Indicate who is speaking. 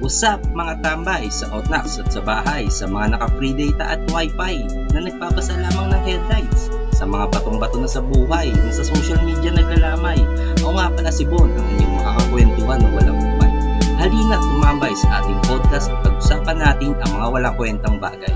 Speaker 1: What's up mga tambay sa Otnax at sa bahay, sa mga naka-free data at wifi na nagpapasa lamang ng headlights, sa mga batong-bato na sa buhay, na sa social media naglalamay. O nga pala si Bon, ang inyong makakakwentuhan na walang upay. Halina tumambay sa ating podcast at pag-usapan natin ang mga walang kwentang bagay.